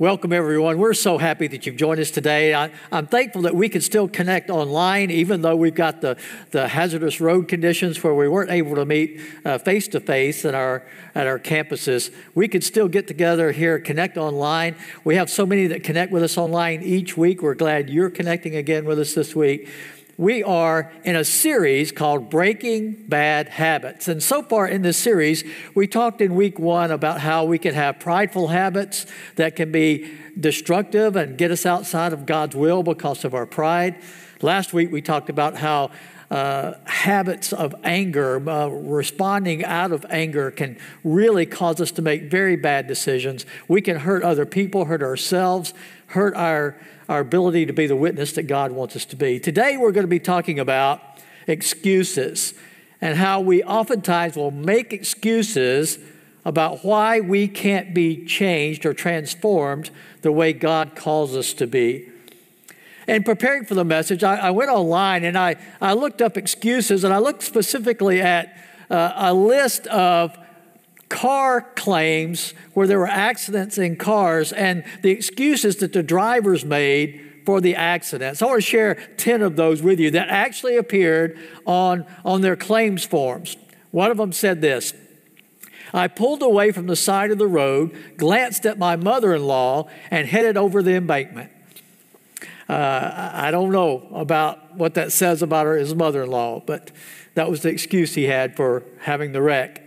Welcome, everyone. We're so happy that you've joined us today. I, am thankful that we can still connect online, even though we've got the, the hazardous road conditions where we weren't able to meet face to face at our, at our campuses. We can still get together here, connect online. We have so many that connect with us online each week. We're glad you're connecting again with us this week we are in a series called Breaking Bad Habits. And so far in this series, we talked in week one about how we can have prideful habits that can be destructive and get us outside of God's will because of our pride. Last week, we talked about how uh, habits of anger, uh, responding out of anger, can really cause us to make very bad decisions. We can hurt other people, hurt ourselves, hurt our our ability to be the witness that God wants us to be. Today, we're going to be talking about excuses and how we oftentimes will make excuses about why we can't be changed or transformed the way God calls us to be. And preparing for the message, I, I went online and I, I looked up excuses and I looked specifically at uh, a list of car claims where there were accidents in cars and the excuses that the drivers made for the accidents. I want to share 10 of those with you that actually appeared on, on their claims forms. One of them said this I pulled away from the side of the road, glanced at my mother in law, and headed over the embankment. Uh, I don't know about what that says about her, his mother in law, but that was the excuse he had for having the wreck.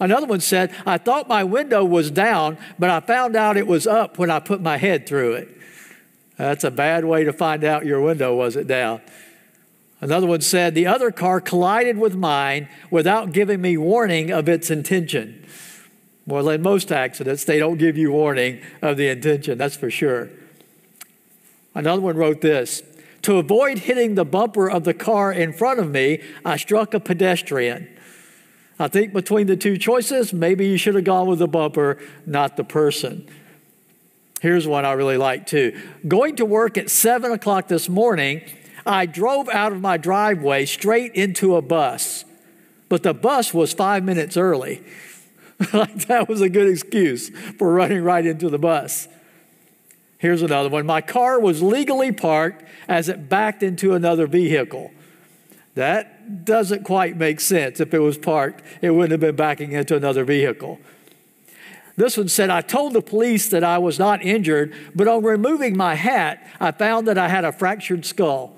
Another one said, I thought my window was down, but I found out it was up when I put my head through it. That's a bad way to find out your window wasn't down. Another one said, The other car collided with mine without giving me warning of its intention. Well, in most accidents, they don't give you warning of the intention, that's for sure. Another one wrote this To avoid hitting the bumper of the car in front of me, I struck a pedestrian. I think between the two choices, maybe you should have gone with the bumper, not the person. Here's one I really like too. Going to work at 7 o'clock this morning, I drove out of my driveway straight into a bus, but the bus was five minutes early. that was a good excuse for running right into the bus. Here's another one. My car was legally parked as it backed into another vehicle. That doesn't quite make sense. If it was parked, it wouldn't have been backing into another vehicle. This one said, I told the police that I was not injured, but on removing my hat, I found that I had a fractured skull.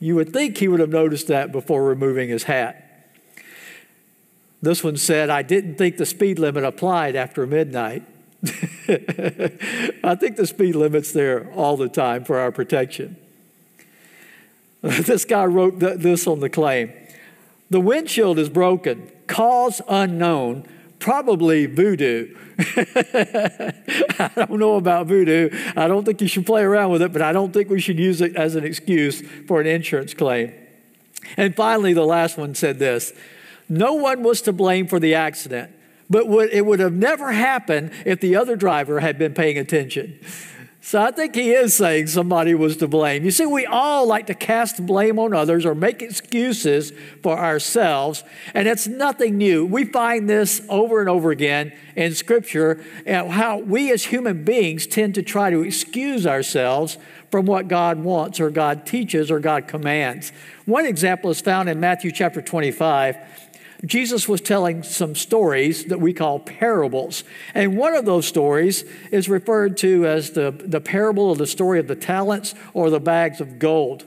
You would think he would have noticed that before removing his hat. This one said, I didn't think the speed limit applied after midnight. I think the speed limit's there all the time for our protection. this guy wrote th- this on the claim. The windshield is broken, cause unknown, probably voodoo. I don't know about voodoo. I don't think you should play around with it, but I don't think we should use it as an excuse for an insurance claim. And finally, the last one said this No one was to blame for the accident, but it would have never happened if the other driver had been paying attention. So I think he is saying somebody was to blame. You see, we all like to cast blame on others or make excuses for ourselves, and it's nothing new. We find this over and over again in Scripture, and how we as human beings tend to try to excuse ourselves from what God wants or God teaches or God commands. One example is found in Matthew chapter 25 Jesus was telling some stories that we call parables. And one of those stories is referred to as the, the parable of the story of the talents or the bags of gold.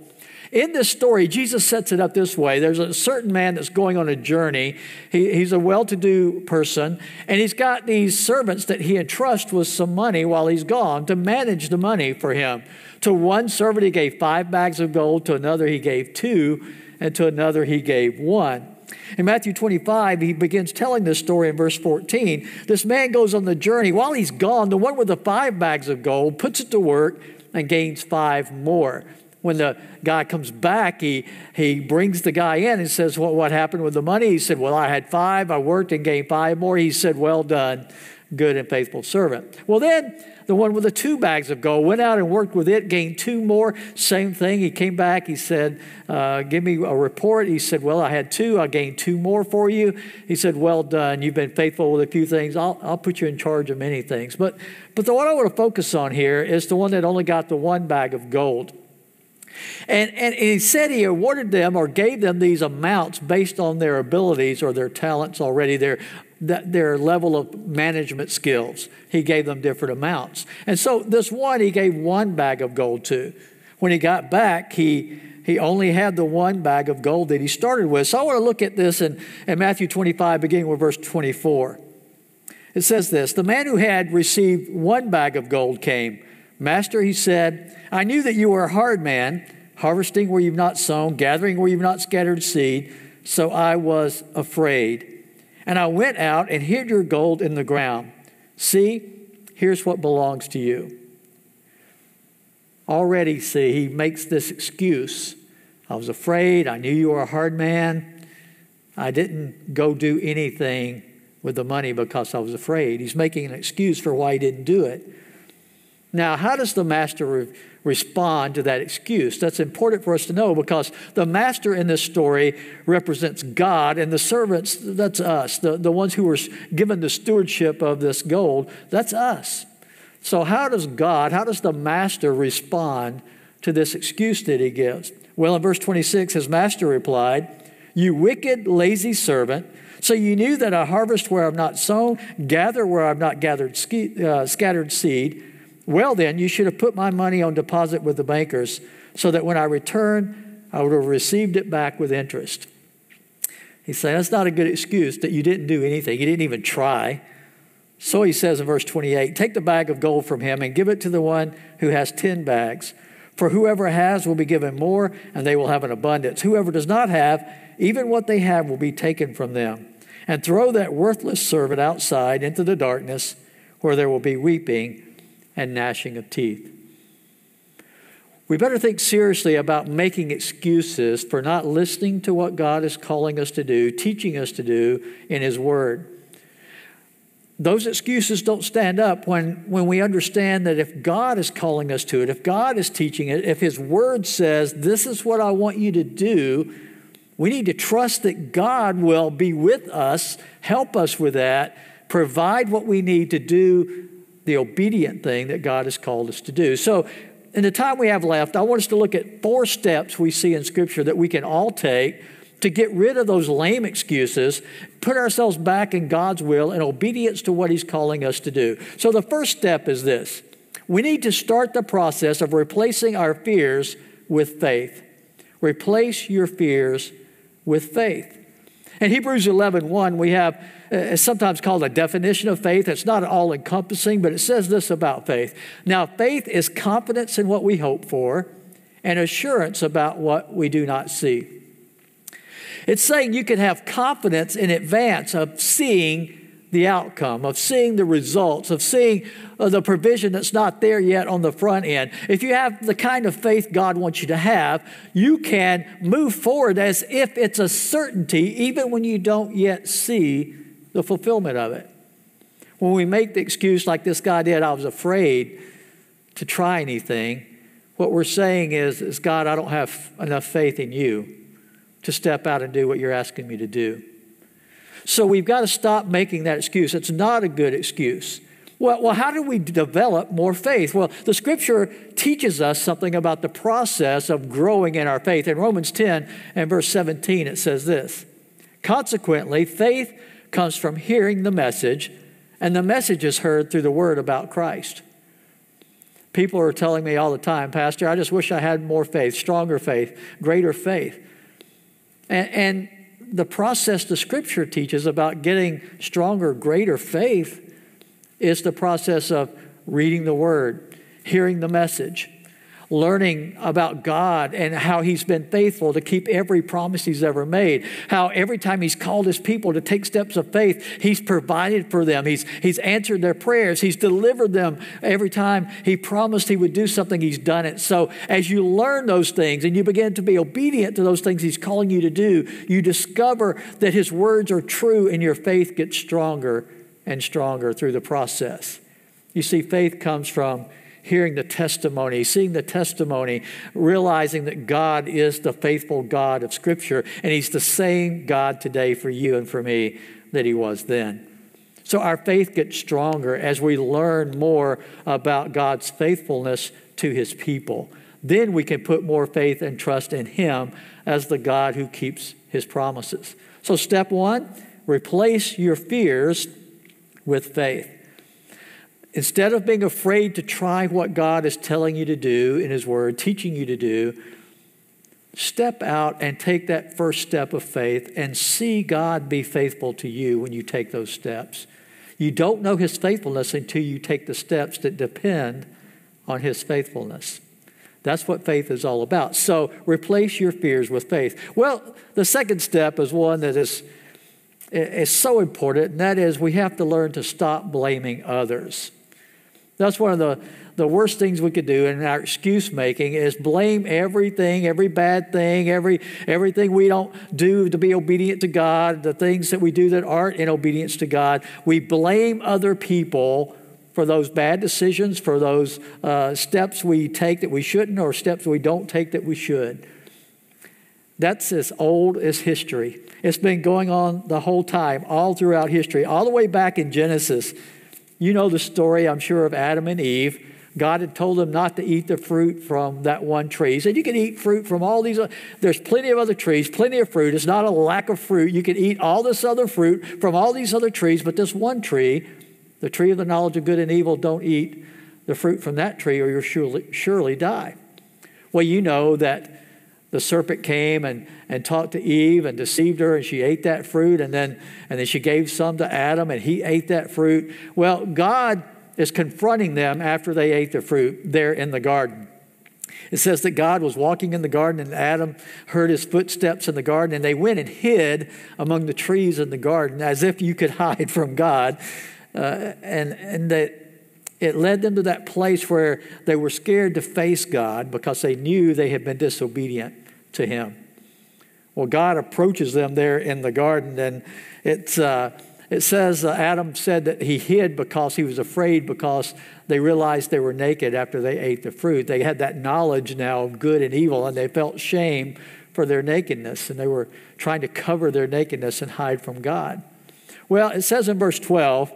In this story, Jesus sets it up this way there's a certain man that's going on a journey. He, he's a well to do person, and he's got these servants that he entrusts with some money while he's gone to manage the money for him. To one servant, he gave five bags of gold, to another, he gave two, and to another, he gave one. In Matthew 25, he begins telling this story in verse 14. This man goes on the journey. While he's gone, the one with the five bags of gold puts it to work and gains five more. When the guy comes back, he, he brings the guy in and says, well, What happened with the money? He said, Well, I had five. I worked and gained five more. He said, Well done, good and faithful servant. Well, then the one with the two bags of gold, went out and worked with it, gained two more. Same thing. He came back. He said, uh, Give me a report. He said, Well, I had two. I gained two more for you. He said, Well done. You've been faithful with a few things. I'll, I'll put you in charge of many things. But, but the one I want to focus on here is the one that only got the one bag of gold. And, and he said he awarded them or gave them these amounts based on their abilities or their talents already, their, their level of management skills. He gave them different amounts. And so this one, he gave one bag of gold to. When he got back, he, he only had the one bag of gold that he started with. So I want to look at this in, in Matthew 25, beginning with verse 24. It says this The man who had received one bag of gold came. Master, he said, I knew that you were a hard man, harvesting where you've not sown, gathering where you've not scattered seed, so I was afraid. And I went out and hid your gold in the ground. See, here's what belongs to you. Already, see, he makes this excuse. I was afraid. I knew you were a hard man. I didn't go do anything with the money because I was afraid. He's making an excuse for why he didn't do it. Now, how does the master re- respond to that excuse? That's important for us to know because the master in this story represents God, and the servants, that's us. The, the ones who were given the stewardship of this gold, that's us. So, how does God, how does the master respond to this excuse that he gives? Well, in verse 26, his master replied, You wicked, lazy servant. So you knew that I harvest where I've not sown, gather where I've not gathered ski, uh, scattered seed. Well, then, you should have put my money on deposit with the bankers so that when I return, I would have received it back with interest. He's saying that's not a good excuse that you didn't do anything. You didn't even try. So he says in verse 28 Take the bag of gold from him and give it to the one who has 10 bags. For whoever has will be given more, and they will have an abundance. Whoever does not have, even what they have will be taken from them. And throw that worthless servant outside into the darkness, where there will be weeping and gnashing of teeth. We better think seriously about making excuses for not listening to what God is calling us to do, teaching us to do in His Word. Those excuses don't stand up when, when we understand that if God is calling us to it, if God is teaching it, if His Word says, This is what I want you to do, we need to trust that God will be with us, help us with that, provide what we need to do the obedient thing that God has called us to do. So, in the time we have left, I want us to look at four steps we see in Scripture that we can all take to get rid of those lame excuses, put ourselves back in God's will and obedience to what He's calling us to do. So, the first step is this we need to start the process of replacing our fears with faith. Replace your fears with faith. In Hebrews 11 1, we have uh, it's sometimes called a definition of faith. It's not all encompassing, but it says this about faith. Now, faith is confidence in what we hope for and assurance about what we do not see. It's saying you can have confidence in advance of seeing the outcome, of seeing the results, of seeing uh, the provision that's not there yet on the front end. If you have the kind of faith God wants you to have, you can move forward as if it's a certainty, even when you don't yet see the fulfillment of it. When we make the excuse like this guy did, I was afraid to try anything, what we're saying is, is God, I don't have enough faith in you to step out and do what you're asking me to do. So we've got to stop making that excuse. It's not a good excuse. Well, well, how do we develop more faith? Well, the scripture teaches us something about the process of growing in our faith. In Romans 10 and verse 17, it says this Consequently, faith comes from hearing the message, and the message is heard through the word about Christ. People are telling me all the time, Pastor, I just wish I had more faith, stronger faith, greater faith. And, and the process the scripture teaches about getting stronger, greater faith is the process of reading the word, hearing the message, learning about God and how He's been faithful to keep every promise He's ever made. How every time He's called His people to take steps of faith, He's provided for them. He's, he's answered their prayers. He's delivered them every time He promised He would do something, He's done it. So as you learn those things and you begin to be obedient to those things He's calling you to do, you discover that His words are true and your faith gets stronger and stronger through the process. You see, faith comes from hearing the testimony, seeing the testimony, realizing that God is the faithful God of Scripture, and He's the same God today for you and for me that He was then. So our faith gets stronger as we learn more about God's faithfulness to His people. Then we can put more faith and trust in Him as the God who keeps His promises. So, step one replace your fears with faith. Instead of being afraid to try what God is telling you to do in His Word, teaching you to do, step out and take that first step of faith and see God be faithful to you when you take those steps. You don't know His faithfulness until you take the steps that depend on His faithfulness. That's what faith is all about. So replace your fears with faith. Well, the second step is one that is, is so important, and that is we have to learn to stop blaming others. That's one of the, the worst things we could do in our excuse making is blame everything, every bad thing, every everything we don't do to be obedient to God, the things that we do that aren't in obedience to God. We blame other people for those bad decisions, for those uh, steps we take that we shouldn't, or steps we don't take that we should. That's as old as history. It's been going on the whole time, all throughout history, all the way back in Genesis. You know the story, I'm sure, of Adam and Eve. God had told them not to eat the fruit from that one tree. He said, You can eat fruit from all these. There's plenty of other trees, plenty of fruit. It's not a lack of fruit. You can eat all this other fruit from all these other trees, but this one tree, the tree of the knowledge of good and evil, don't eat the fruit from that tree or you'll surely, surely die. Well, you know that the serpent came and, and talked to Eve and deceived her, and she ate that fruit, and then, and then she gave some to Adam, and he ate that fruit. Well, God is confronting them after they ate the fruit there in the garden. It says that God was walking in the garden, and Adam heard his footsteps in the garden, and they went and hid among the trees in the garden as if you could hide from God. Uh, and and that it led them to that place where they were scared to face God because they knew they had been disobedient to him. Well, God approaches them there in the garden, and it's, uh, it says uh, Adam said that he hid because he was afraid because they realized they were naked after they ate the fruit. They had that knowledge now of good and evil, and they felt shame for their nakedness, and they were trying to cover their nakedness and hide from God. Well, it says in verse 12,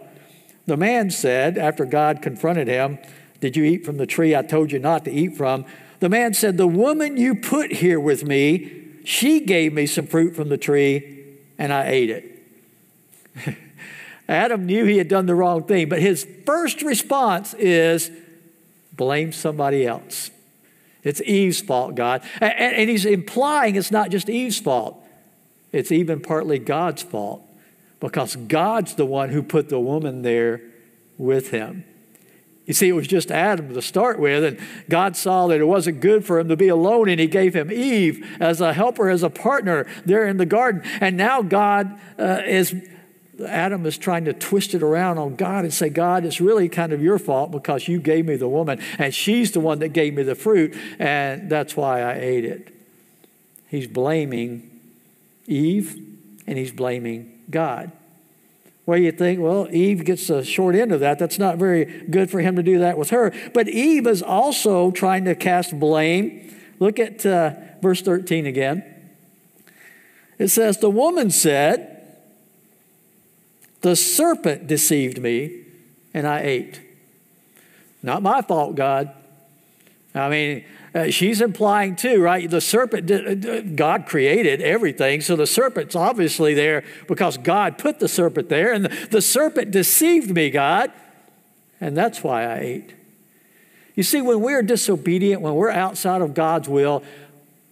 the man said, after God confronted him, Did you eat from the tree I told you not to eat from? The man said, The woman you put here with me, she gave me some fruit from the tree, and I ate it. Adam knew he had done the wrong thing, but his first response is blame somebody else. It's Eve's fault, God. And, he's implying it's not just Eve's fault, it's even partly God's fault because God's the one who put the woman there with him. You see, it was just Adam to start with, and God saw that it wasn't good for him to be alone, and He gave him Eve as a helper, as a partner there in the garden. And now God uh, is, Adam is trying to twist it around on God and say, God, it's really kind of your fault because you gave me the woman, and she's the one that gave me the fruit, and that's why I ate it. He's blaming Eve, and he's blaming God where you think, well, Eve gets the short end of that. That's not very good for him to do that with her. But Eve is also trying to cast blame. Look at uh, verse 13 again. It says, The woman said, The serpent deceived me, and I ate. Not my fault, God. I mean, uh, she's implying too, right? The serpent, God created everything, so the serpent's obviously there because God put the serpent there, and the serpent deceived me, God, and that's why I ate. You see, when we're disobedient, when we're outside of God's will,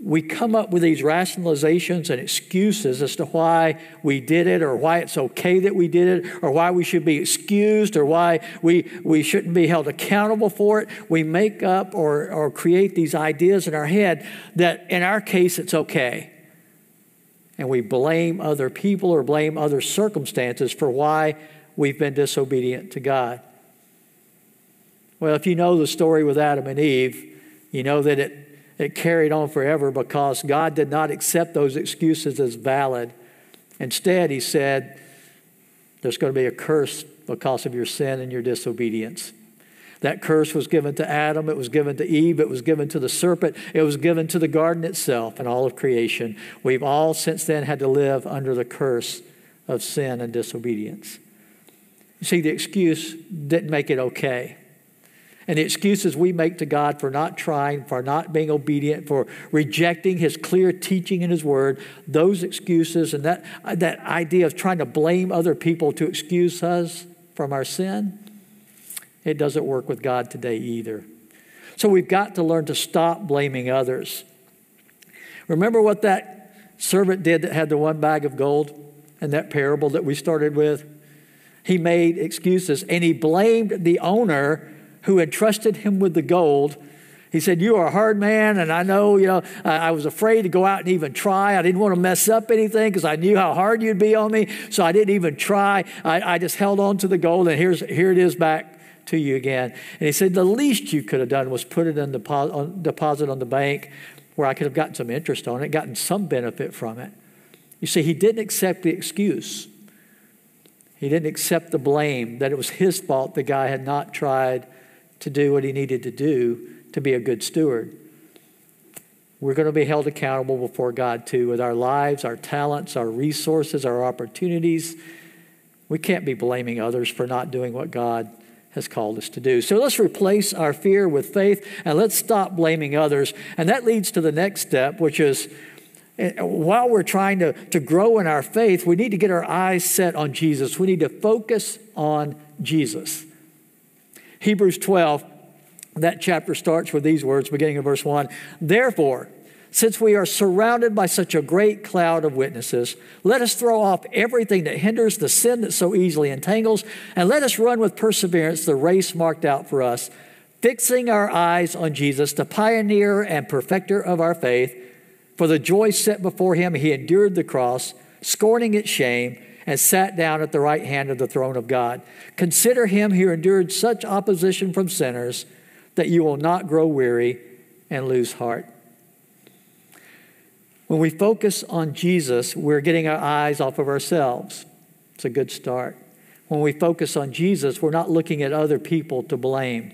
we come up with these rationalizations and excuses as to why we did it or why it's okay that we did it or why we should be excused or why we, we shouldn't be held accountable for it. We make up or, or create these ideas in our head that in our case it's okay. And we blame other people or blame other circumstances for why we've been disobedient to God. Well, if you know the story with Adam and Eve, you know that it it carried on forever because God did not accept those excuses as valid. Instead, He said, There's going to be a curse because of your sin and your disobedience. That curse was given to Adam, it was given to Eve, it was given to the serpent, it was given to the garden itself and all of creation. We've all since then had to live under the curse of sin and disobedience. You see, the excuse didn't make it okay. And the excuses we make to God for not trying, for not being obedient, for rejecting His clear teaching in His Word, those excuses and that, that idea of trying to blame other people to excuse us from our sin, it doesn't work with God today either. So we've got to learn to stop blaming others. Remember what that servant did that had the one bag of gold in that parable that we started with? He made excuses and he blamed the owner who had trusted him with the gold. He said, You are a hard man, and I know, you know, I, was afraid to go out and even try. I didn't want to mess up anything because I knew how hard you'd be on me, so I didn't even try. I, I just held on to the gold, and here's, here it is back to you again. And he said, The least you could have done was put it in on, deposit on the bank where I could have gotten some interest on it, gotten some benefit from it. You see, he didn't accept the excuse. He didn't accept the blame that it was his fault the guy had not tried to do what he needed to do to be a good steward. We're going to be held accountable before God too with our lives, our talents, our resources, our opportunities. We can't be blaming others for not doing what God has called us to do. So let's replace our fear with faith and let's stop blaming others. And that leads to the next step, which is eh, while we're trying to, to grow in our faith, we need to get our eyes set on Jesus. We need to focus on Jesus. Hebrews 12, that chapter starts with these words, beginning of verse 1. Therefore, since we are surrounded by such a great cloud of witnesses, let us throw off everything that hinders the sin that so easily entangles, and let us run with perseverance the race marked out for us, fixing our eyes on Jesus, the pioneer and perfecter of our faith. For the joy set before him, he endured the cross, scorning its shame and sat down at the right hand of the throne of God. Consider him who endured such opposition from sinners that you will not grow weary and lose heart. When we focus on Jesus, we're getting our eyes off of ourselves. It's a good start. When we focus on Jesus, we're not looking at other people to blame.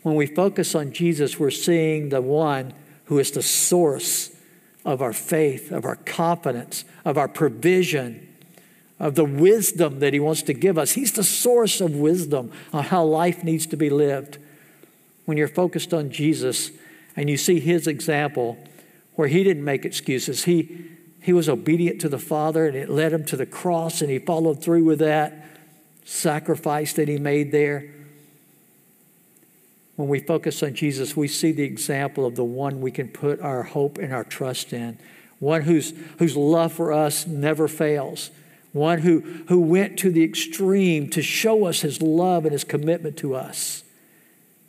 When we focus on Jesus, we're seeing the one who is the source of our faith, of our confidence, of our provision, of the wisdom that He wants to give us. He's the source of wisdom on how life needs to be lived. When you're focused on Jesus and you see His example, where He didn't make excuses, He, he was obedient to the Father and it led Him to the cross, and He followed through with that sacrifice that He made there. When we focus on Jesus, we see the example of the one we can put our hope and our trust in, one whose, whose love for us never fails one who, who went to the extreme to show us his love and his commitment to us.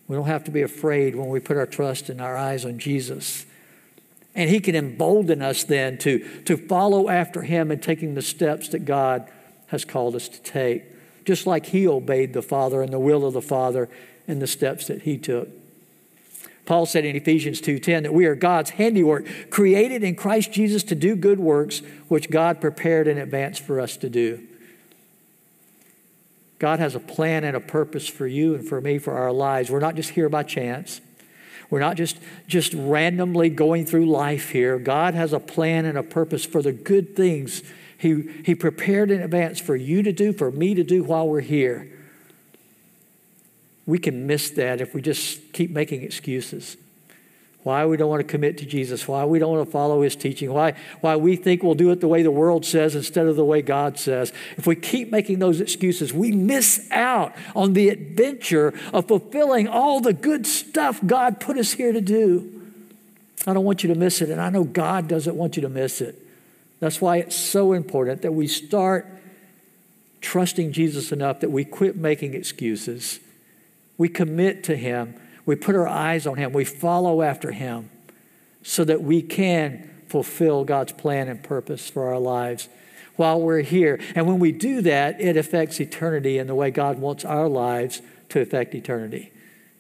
We don't have to be afraid when we put our trust and our eyes on Jesus. And he can embolden us then to, to follow after him in taking the steps that God has called us to take, just like he obeyed the Father and the will of the Father in the steps that he took. Paul said in Ephesians 2:10 that we are God's handiwork, created in Christ Jesus to do good works which God prepared in advance for us to do. God has a plan and a purpose for you and for me for our lives. We're not just here by chance. We're not just, just randomly going through life here. God has a plan and a purpose for the good things he, he prepared in advance for you to do, for me to do while we're here we can miss that if we just keep making excuses. Why we don't want to commit to Jesus, why we don't want to follow his teaching, why, why we think we'll do it the way the world says instead of the way God says. If we keep making those excuses, we miss out on the adventure of fulfilling all the good stuff God put us here to do. I don't want you to miss it, and I know God doesn't want you to miss it. That's why it's so important that we start trusting Jesus enough that we quit making excuses we commit to Him. We put our eyes on Him. We follow after Him so that we can fulfill God's plan and purpose for our lives while we're here. And when we do that, it affects eternity in the way God wants our lives to affect eternity.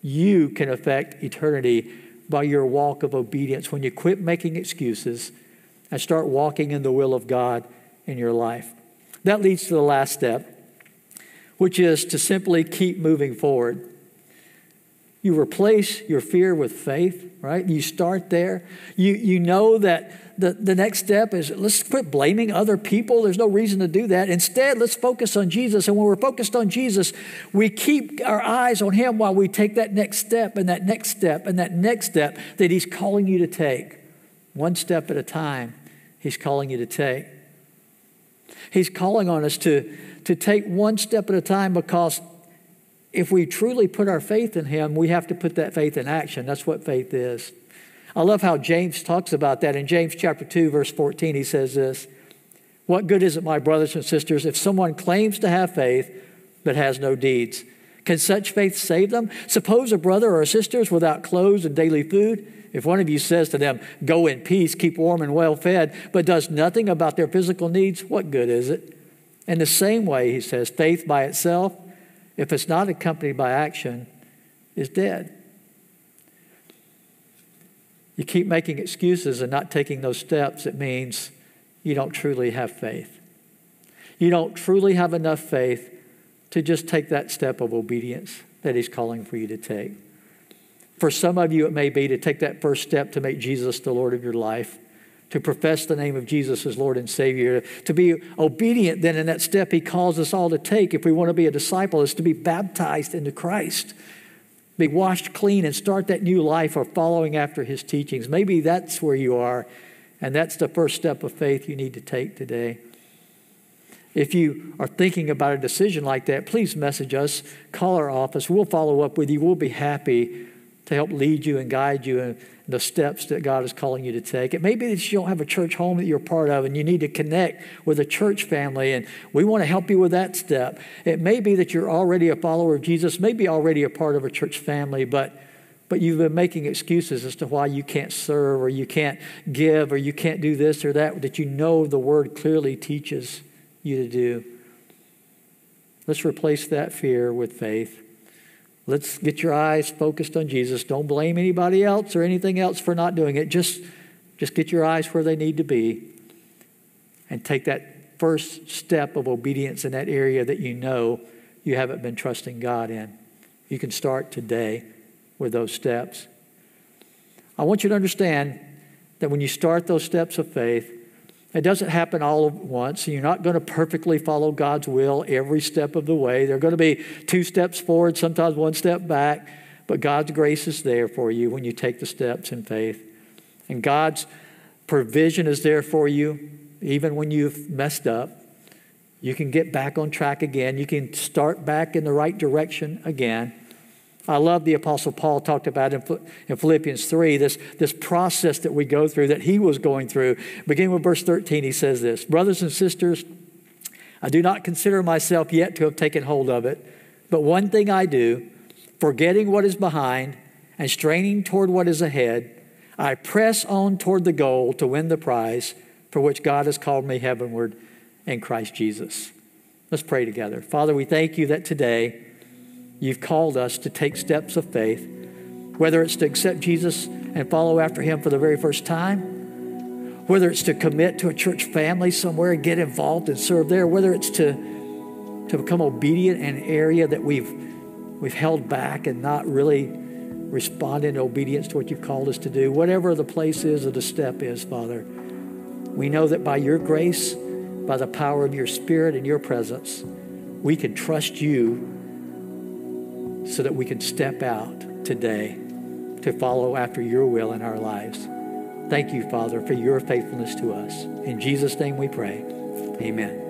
You can affect eternity by your walk of obedience when you quit making excuses and start walking in the will of God in your life. That leads to the last step, which is to simply keep moving forward. You replace your fear with faith, right? You start there. You, you know that the, the next step is let's quit blaming other people. There's no reason to do that. Instead, let's focus on Jesus. And when we're focused on Jesus, we keep our eyes on Him while we take that next step and that next step and that next step that He's calling you to take. One step at a time, He's calling you to take. He's calling on us to, to take one step at a time because if we truly put our faith in Him, we have to put that faith in action. That's what faith is. I love how James talks about that. In James chapter 2, verse 14, he says this What good is it, my brothers and sisters, if someone claims to have faith but has no deeds? Can such faith save them? Suppose a brother or a sister is without clothes and daily food. If one of you says to them, Go in peace, keep warm and well fed, but does nothing about their physical needs, what good is it? In the same way, he says, faith by itself if it's not accompanied by action, is dead. You keep making excuses and not taking those steps, it means you don't truly have faith. You don't truly have enough faith to just take that step of obedience that He's calling for you to take. For some of you, it may be to take that first step to make Jesus the Lord of your life to profess the name of Jesus as Lord and Savior, to be obedient then in that step He calls us all to take if we want to be a disciple, is to be baptized into Christ, be washed clean and start that new life of following after His teachings. Maybe that's where you are, and that's the first step of faith you need to take today. If you are thinking about a decision like that, please message us, call our office. We'll follow up with you. We'll be happy to help lead you and guide you in the steps that God is calling you to take. It may be that you don't have a church home that you're part of and you need to connect with a church family, and we want to help you with that step. It may be that you're already a follower of Jesus, maybe already a part of a church family, but but you've been making excuses as to why you can't serve or you can't give or you can't do this or that that you know the word clearly teaches you to do. Let's replace that fear with faith. Let's get your eyes focused on Jesus. Don't blame anybody else or anything else for not doing it. Just, just get your eyes where they need to be and take that first step of obedience in that area that you know you haven't been trusting God in. You can start today with those steps. I want you to understand that when you start those steps of faith, it doesn't happen all at once. You're not going to perfectly follow God's will every step of the way. There are going to be two steps forward, sometimes one step back, but God's grace is there for you when you take the steps in faith. And God's provision is there for you even when you've messed up. You can get back on track again. You can start back in the right direction again. I love the Apostle Paul talked about in, Philippians 3, this, this process that we go through, that he was going through. Beginning with verse 13, he says this Brothers and sisters, I do not consider myself yet to have taken hold of it, but one thing I do, forgetting what is behind and straining toward what is ahead, I press on toward the goal to win the prize for which God has called me heavenward in Christ Jesus. Let's pray together. Father, we thank you that today, You've called us to take steps of faith, whether it's to accept Jesus and follow after him for the very first time, whether it's to commit to a church family somewhere and get involved and serve there, whether it's to, to become obedient in an area that we've, we've held back and not really responding in obedience to what you've called us to do, whatever the place is or the step is, Father, we know that by your grace, by the power of your Spirit and your presence, we can trust you so that we can step out today to follow after your will in our lives. Thank you, Father, for your faithfulness to us. In Jesus' name we pray. Amen.